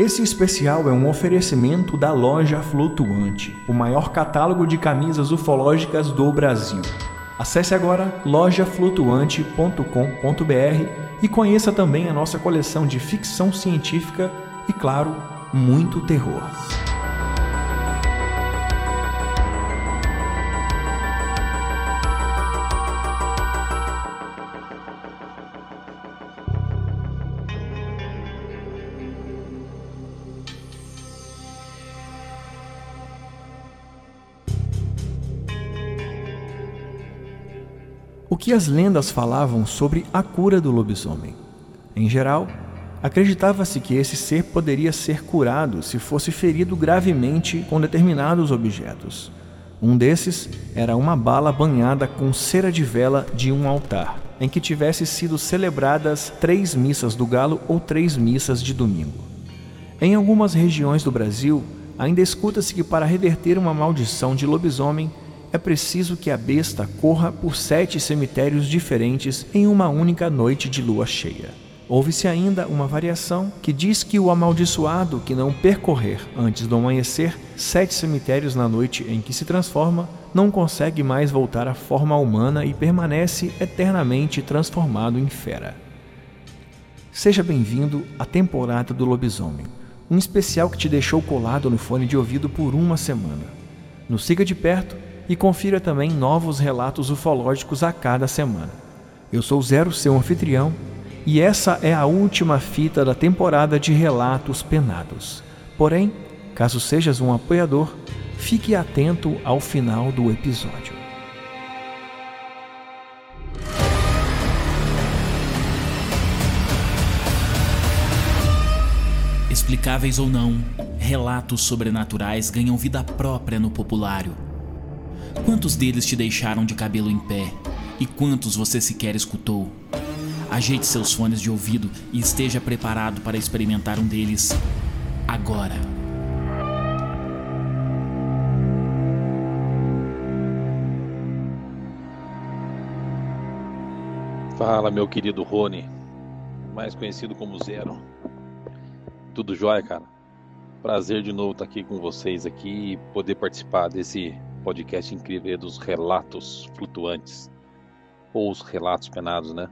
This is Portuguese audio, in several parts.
Esse especial é um oferecimento da Loja Flutuante, o maior catálogo de camisas ufológicas do Brasil. Acesse agora lojaflutuante.com.br e conheça também a nossa coleção de ficção científica e, claro, muito terror. O que as lendas falavam sobre a cura do lobisomem? Em geral, acreditava-se que esse ser poderia ser curado se fosse ferido gravemente com determinados objetos. Um desses era uma bala banhada com cera de vela de um altar, em que tivesse sido celebradas três missas do galo ou três missas de domingo. Em algumas regiões do Brasil, ainda escuta-se que para reverter uma maldição de lobisomem é preciso que a besta corra por sete cemitérios diferentes em uma única noite de lua cheia. Houve-se ainda uma variação que diz que o amaldiçoado que não percorrer antes do amanhecer sete cemitérios na noite em que se transforma não consegue mais voltar à forma humana e permanece eternamente transformado em fera. Seja bem-vindo à temporada do lobisomem, um especial que te deixou colado no fone de ouvido por uma semana. Nos siga de perto e confira também novos relatos ufológicos a cada semana. Eu sou Zero, seu anfitrião, e essa é a última fita da temporada de Relatos Penados. Porém, caso sejas um apoiador, fique atento ao final do episódio. Explicáveis ou não, relatos sobrenaturais ganham vida própria no populário Quantos deles te deixaram de cabelo em pé? E quantos você sequer escutou? Ajeite seus fones de ouvido e esteja preparado para experimentar um deles agora. Fala, meu querido Rony, mais conhecido como Zero. Tudo jóia, cara? Prazer de novo estar aqui com vocês aqui e poder participar desse podcast incrível dos relatos flutuantes, ou os relatos penados, né?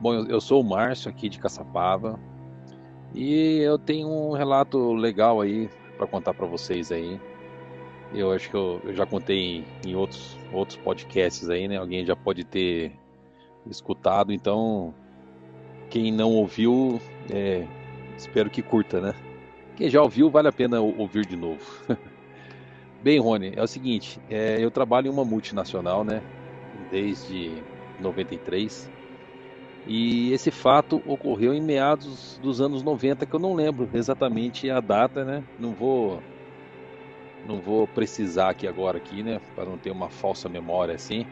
Bom, eu, sou o Márcio aqui de Caçapava e eu tenho um relato legal aí para contar para vocês aí. Eu acho que eu, eu já contei em, em, outros, outros podcasts aí, né? Alguém já pode ter escutado, então quem não ouviu, é, espero que curta, né? Quem já ouviu, vale a pena ouvir de novo. Bem, Rony, é o seguinte, é, eu trabalho em uma multinacional, né, desde 93, e esse fato ocorreu em meados dos anos 90, que eu não lembro exatamente a data, né, não vou não vou precisar aqui agora aqui, né, para não ter uma falsa memória assim,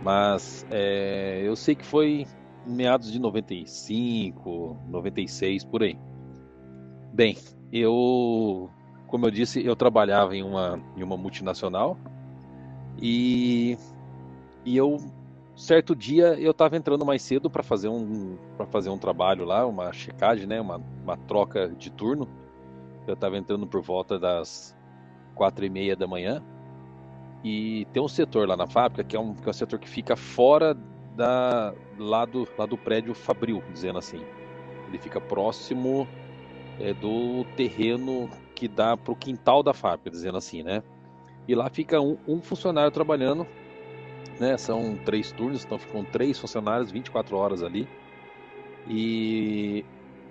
mas é, eu sei que foi em meados de 95, 96 por aí. Bem, eu como eu disse, eu trabalhava em uma, em uma multinacional e, e eu certo dia eu estava entrando mais cedo para fazer um para fazer um trabalho lá, uma checagem, né, uma, uma troca de turno. Eu estava entrando por volta das quatro e meia da manhã e tem um setor lá na fábrica que é um, que é um setor que fica fora da lá do, lá do prédio Fabril, dizendo assim. Ele fica próximo é, do terreno que dá para o quintal da fábrica, dizendo assim, né? E lá fica um, um, funcionário trabalhando, né? São três turnos, então ficam três funcionários 24 horas ali. E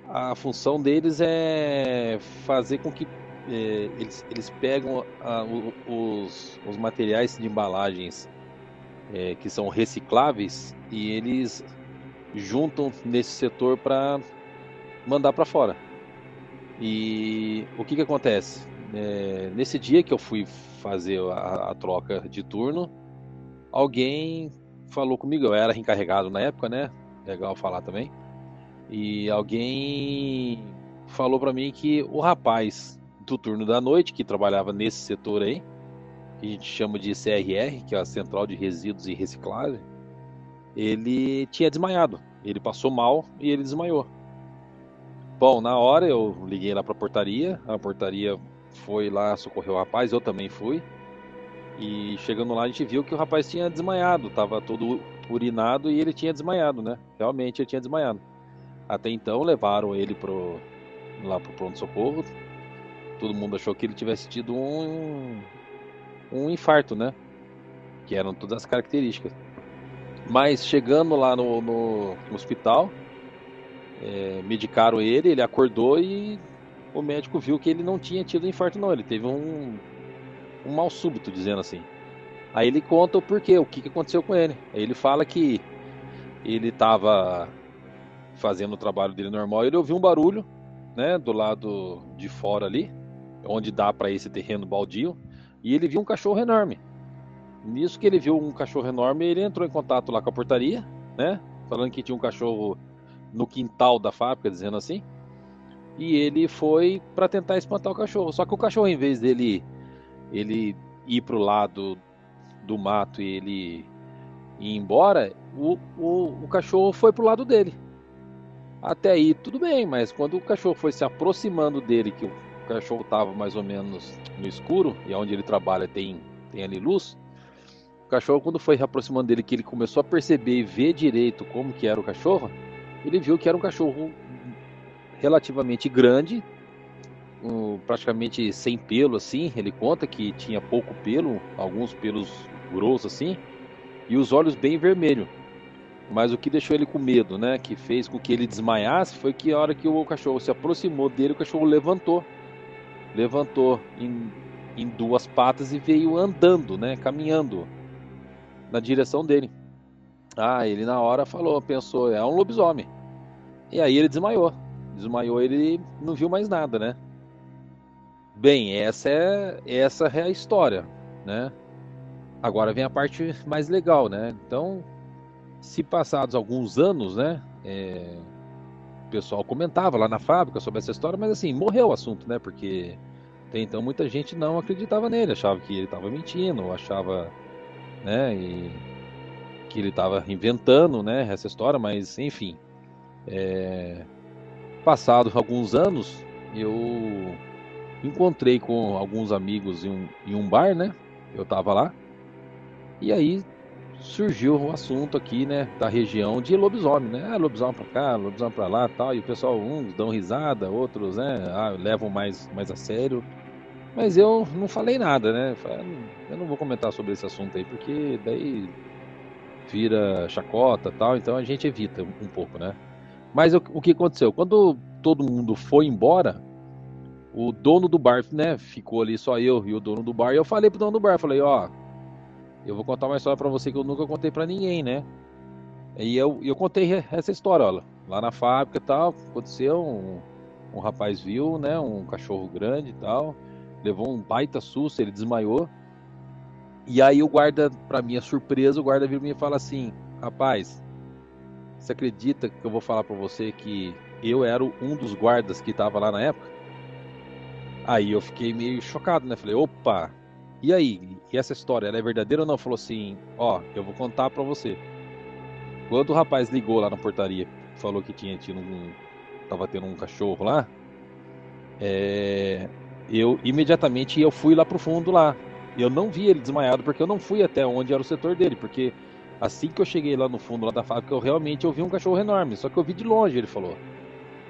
a função deles é fazer com que é, eles, eles pegam a, os, os materiais de embalagens é, que são recicláveis e eles juntam nesse setor para mandar para fora. E o que que acontece? É, nesse dia que eu fui fazer a, a, troca de turno, alguém falou comigo, eu era encarregado na época, né? Legal falar também. E alguém falou para mim que o rapaz do turno da noite, que trabalhava nesse setor aí, que a gente chama de CRR, que é a Central de Resíduos e Reciclagem, ele tinha desmaiado. Ele passou mal e ele desmaiou. Bom, na hora eu liguei lá pra portaria, a portaria foi lá socorrer o rapaz, eu também fui. E chegando lá a gente viu que o rapaz tinha desmaiado, tava todo urinado e ele tinha desmaiado, né? Realmente ele tinha desmaiado. Até então levaram ele pro, lá pro pronto-socorro. Todo mundo achou que ele tivesse tido um, um infarto, né? Que eram todas as características. Mas chegando lá no, no hospital, é, medicaram ele, ele acordou e o médico viu que ele não tinha tido infarto, não. Ele teve um, um mal súbito, dizendo assim. Aí ele conta o porquê, o que, aconteceu com ele. Aí ele fala que ele estava fazendo o trabalho dele normal, ele ouviu um barulho, né, do lado de fora ali, onde dá para esse terreno baldio, e ele viu um cachorro enorme. Nisso que ele viu um cachorro enorme, ele entrou em contato lá com a portaria, né, falando que tinha um cachorro no quintal da fábrica, dizendo assim. E ele foi para tentar espantar o cachorro. Só que o cachorro, em vez dele ele ir pro lado do mato e ele ir embora, o, o, o cachorro foi pro lado dele. Até aí tudo bem, mas quando o cachorro foi se aproximando dele, que o cachorro estava mais ou menos no escuro, e onde ele trabalha tem, tem ali luz, o cachorro quando foi se aproximando dele, que ele começou a perceber e ver direito como que era o cachorro, ele viu que era um cachorro relativamente grande, um, praticamente sem pelo assim. Ele conta que tinha pouco pelo, alguns pelos grossos assim, e os olhos bem vermelhos. Mas o que deixou ele com medo, né, que fez com que ele desmaiasse, foi que a hora que o cachorro se aproximou dele, o cachorro levantou. Levantou em, em duas patas e veio andando, né, caminhando na direção dele. Ah, ele na hora falou, pensou, é um lobisomem. E aí ele desmaiou. Desmaiou, ele não viu mais nada, né? Bem, essa é essa é a história, né? Agora vem a parte mais legal, né? Então, se passados alguns anos, né? É, o pessoal comentava lá na fábrica sobre essa história, mas assim, morreu o assunto, né? Porque até então muita gente não acreditava nele, achava que ele estava mentindo, achava, né? E, que ele estava inventando, né? Essa história, mas enfim. É, passados alguns anos, eu encontrei com alguns amigos em um, em um bar, né? Eu tava lá. E aí surgiu o assunto aqui, né, da região de lobisomem, né? Ah, lobisomem pra cá, lobisomem pra lá, tal. E o pessoal uns dão risada, outros, né, ah, levam mais mais a sério. Mas eu não falei nada, né? Ah, eu não vou comentar sobre esse assunto aí, porque daí vira chacota, tal. Então a gente evita um pouco, né? Mas o, o que aconteceu? Quando todo mundo foi embora, o dono do bar, né, ficou ali só eu e o dono do bar. E eu falei pro dono do bar, falei, ó, eu vou contar uma história para você que eu nunca contei para ninguém, né? E eu, eu contei essa história, ó, lá na fábrica e tal, aconteceu, um, um rapaz viu, né, um cachorro grande e tal, levou um baita susto, ele desmaiou. E aí o guarda, para minha surpresa, o guarda viu e fala assim, rapaz, você acredita que eu vou falar para você que eu era um dos guardas que estava lá na época? Aí eu fiquei meio chocado, né? Falei, opa, e aí? E essa história, ela é verdadeira ou não? Falou assim, ó, eu vou contar para você. Quando o rapaz ligou lá na portaria, falou que tinha tido um, tava tendo um cachorro lá, é, eu imediatamente eu fui lá pro fundo lá. Eu não vi ele desmaiado porque eu não fui até onde era o setor dele, porque Assim que eu cheguei lá no fundo lá da fábrica, eu realmente ouvi um cachorro enorme, só que eu vi de longe, ele falou.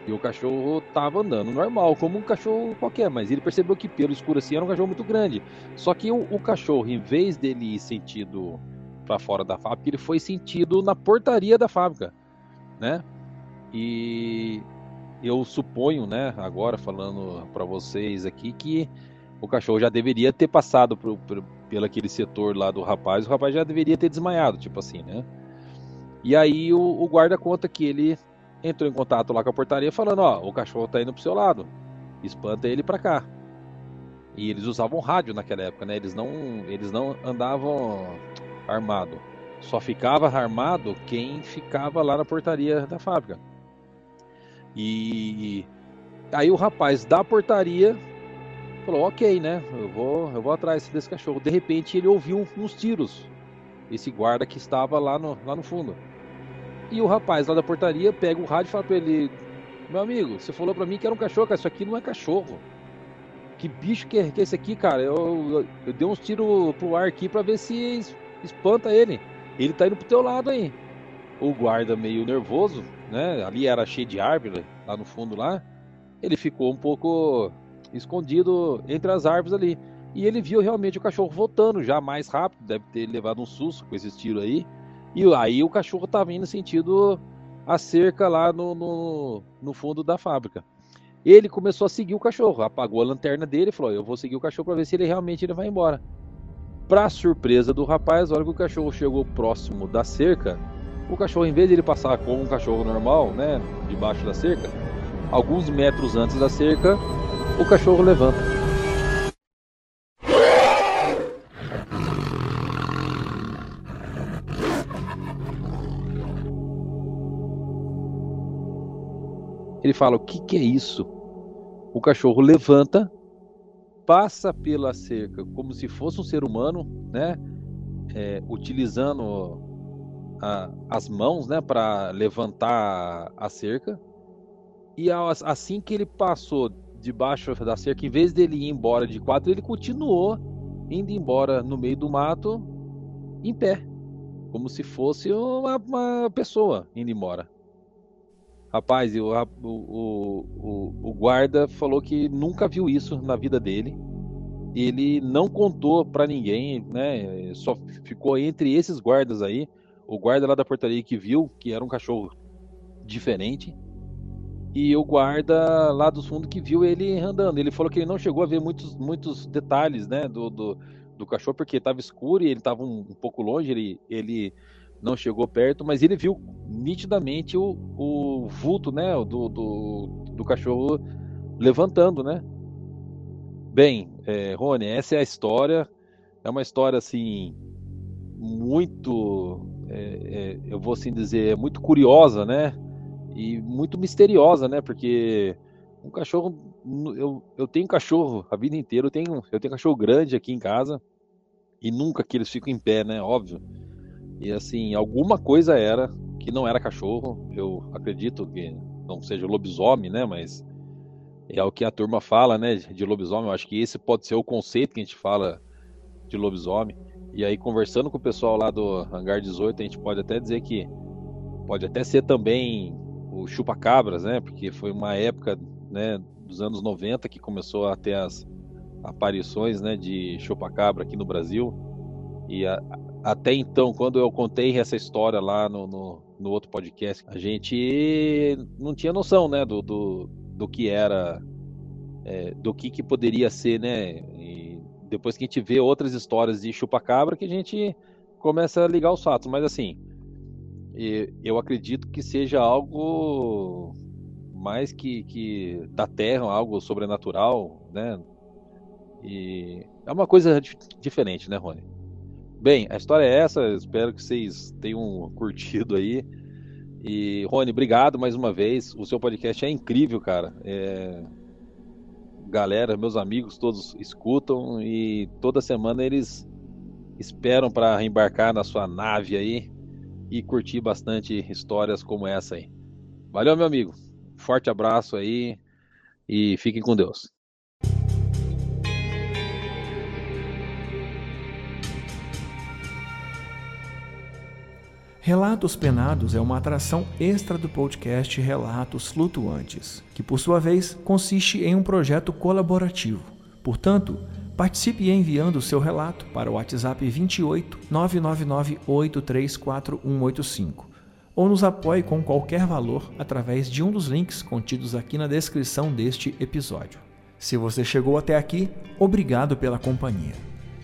E o cachorro tava andando normal, como um cachorro qualquer, mas ele percebeu que pelo escuro assim era um cachorro muito grande. Só que o, o cachorro, em vez dele ir sentido para fora da fábrica, ele foi sentido na portaria da fábrica, né? E eu suponho, né, agora falando para vocês aqui que o cachorro já deveria ter passado por, por, pelo aquele setor lá do rapaz, o rapaz já deveria ter desmaiado, tipo assim, né? E aí o, o, guarda conta que ele entrou em contato lá com a portaria falando, ó, o cachorro tá indo pro seu lado, espanta ele para cá. E eles usavam rádio naquela época, né? Eles não, eles não andavam armado. Só ficava armado quem ficava lá na portaria da fábrica. E aí o rapaz da portaria Falou, ok, né? Eu vou, eu vou atrás desse cachorro. De repente ele ouviu uns tiros. Esse guarda que estava lá no, lá no fundo. E o rapaz lá da portaria pega o rádio e fala para ele: Meu amigo, você falou pra mim que era um cachorro, cara. Isso aqui não é cachorro. Que bicho que é, que é esse aqui, cara? Eu, eu, eu dei uns tiros pro ar aqui pra ver se espanta ele. Ele tá indo pro teu lado aí. O guarda meio nervoso, né? Ali era cheio de árvore, lá no fundo lá. Ele ficou um pouco escondido entre as árvores ali. E ele viu realmente o cachorro voltando já mais rápido, deve ter levado um susto com esses tiros aí. E aí o cachorro tava indo sentido a cerca lá no, no, no fundo da fábrica. Ele começou a seguir o cachorro, apagou a lanterna dele e falou: Eu vou seguir o cachorro para ver se ele realmente ele vai embora. Para surpresa do rapaz, a hora que o cachorro chegou próximo da cerca, o cachorro, em vez de ele passar como um cachorro normal, né, debaixo da cerca, alguns metros antes da cerca, o cachorro levanta. Ele fala: O que, que é isso? O cachorro levanta, passa pela cerca como se fosse um ser humano, né? É, utilizando a, as mãos, né, para levantar a cerca. E assim que ele passou debaixo da cerca, em vez dele ir embora de quatro, ele continuou indo embora no meio do mato em pé, como se fosse uma, uma pessoa indo embora. Rapaz, o, o, o, o, guarda falou que nunca viu isso na vida dele. Ele não contou para ninguém, né? Só ficou entre esses guardas aí. O guarda lá da portaria que viu que era um cachorro diferente. E o guarda lá do fundo que viu ele andando. Ele falou que ele não chegou a ver muitos, muitos detalhes, né? Do, do, do cachorro, porque estava escuro e ele estava um, um pouco longe. Ele, ele não chegou perto, mas ele viu nitidamente o, o vulto, né, do, do, do cachorro levantando, né? Bem, é, Rony, essa é a história. É uma história assim muito, é, é, eu vou assim dizer, muito curiosa, né? E muito misteriosa, né? Porque um cachorro, eu, eu tenho cachorro a vida inteira. Eu tenho, eu tenho cachorro grande aqui em casa e nunca que eles ficam em pé, né? Óbvio. E assim, alguma coisa era que não era cachorro. Eu acredito que não seja lobisomem, né? Mas é o que a turma fala, né? De lobisomem. Eu acho que esse pode ser o conceito que a gente fala de lobisomem. E aí, conversando com o pessoal lá do Hangar 18, a gente pode até dizer que pode até ser também o chupa-cabras, né? Porque foi uma época, né, dos anos 90 que começou a ter as aparições, né, de chupa-cabra aqui no Brasil. E a, até então, quando eu contei essa história lá no, no, no, outro podcast, a gente não tinha noção, né, do, do, do que era, é, do que, que poderia ser, né? E depois que a gente vê outras histórias de chupacabra, que a gente começa a ligar os fatos. Mas assim, eu acredito que seja algo mais que, que da terra, algo sobrenatural, né? E é uma coisa diferente, né, Rony? Bem, a história é essa. Espero que vocês tenham curtido aí. E, Rony, obrigado mais uma vez. O seu podcast é incrível, cara. É... Galera, meus amigos todos escutam e toda semana eles esperam para embarcar na sua nave aí e curtir bastante histórias como essa aí. Valeu, meu amigo. Forte abraço aí e fiquem com Deus. Relatos Penados é uma atração extra do podcast Relatos Flutuantes, que por sua vez consiste em um projeto colaborativo. Portanto, participe enviando o seu relato para o WhatsApp 28 999 834185 ou nos apoie com qualquer valor através de um dos links contidos aqui na descrição deste episódio. Se você chegou até aqui, obrigado pela companhia.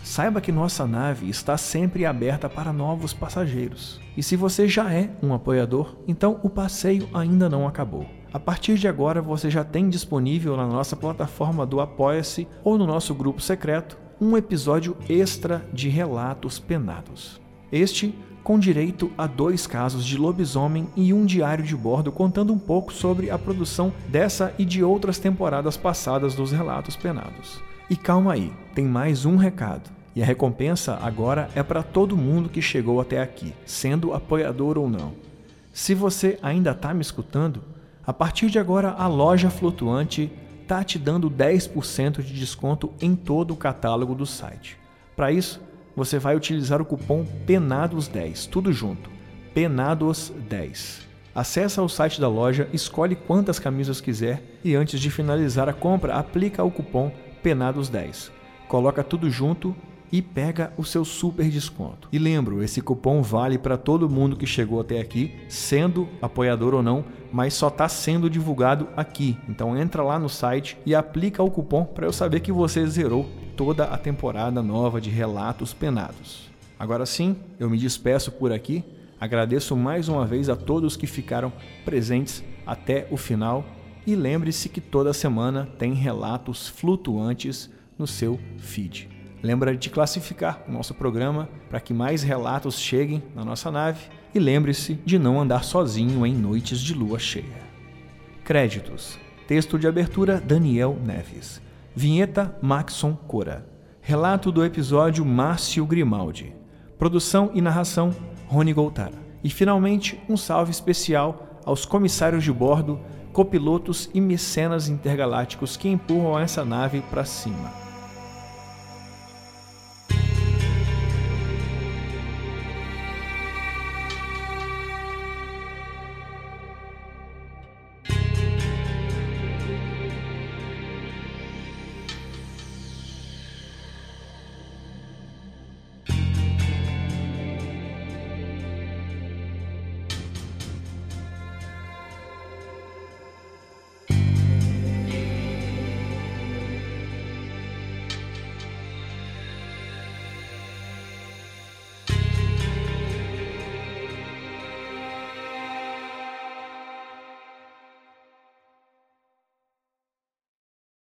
Saiba que nossa nave está sempre aberta para novos passageiros. E se você já é um apoiador, então o passeio ainda não acabou. A partir de agora você já tem disponível na nossa plataforma do Apoia-se ou no nosso grupo secreto um episódio extra de relatos penados. Este com direito a dois casos de lobisomem e um diário de bordo contando um pouco sobre a produção dessa e de outras temporadas passadas dos relatos penados. E calma aí, tem mais um recado. E a recompensa agora é para todo mundo que chegou até aqui, sendo apoiador ou não. Se você ainda está me escutando, A partir de agora, a loja flutuante está te dando 10% de desconto em todo o catálogo do site. Para isso, você vai utilizar o cupom PENADOS10, tudo junto, PENADOS10. Acesse o site da loja, escolhe quantas camisas quiser e antes de finalizar a compra, aplica o cupom PENADOS10. Coloca tudo junto e pega o seu super desconto. E lembro, esse cupom vale para todo mundo que chegou até aqui, sendo apoiador ou não, mas só está sendo divulgado aqui. Então entra lá no site e aplica o cupom para eu saber que você zerou toda a temporada nova de Relatos Penados. Agora sim, eu me despeço por aqui. Agradeço mais uma vez a todos que ficaram presentes até o final e lembre-se que toda semana tem relatos flutuantes no seu feed. Lembra de classificar o nosso programa para que mais relatos cheguem na nossa nave e lembre-se de não andar sozinho em noites de lua cheia. Créditos: Texto de abertura Daniel Neves. Vinheta Maxon Cora. Relato do episódio Márcio Grimaldi. Produção e narração Rony Goltara. E finalmente, um salve especial aos comissários de bordo, copilotos e mecenas intergalácticos que empurram essa nave para cima.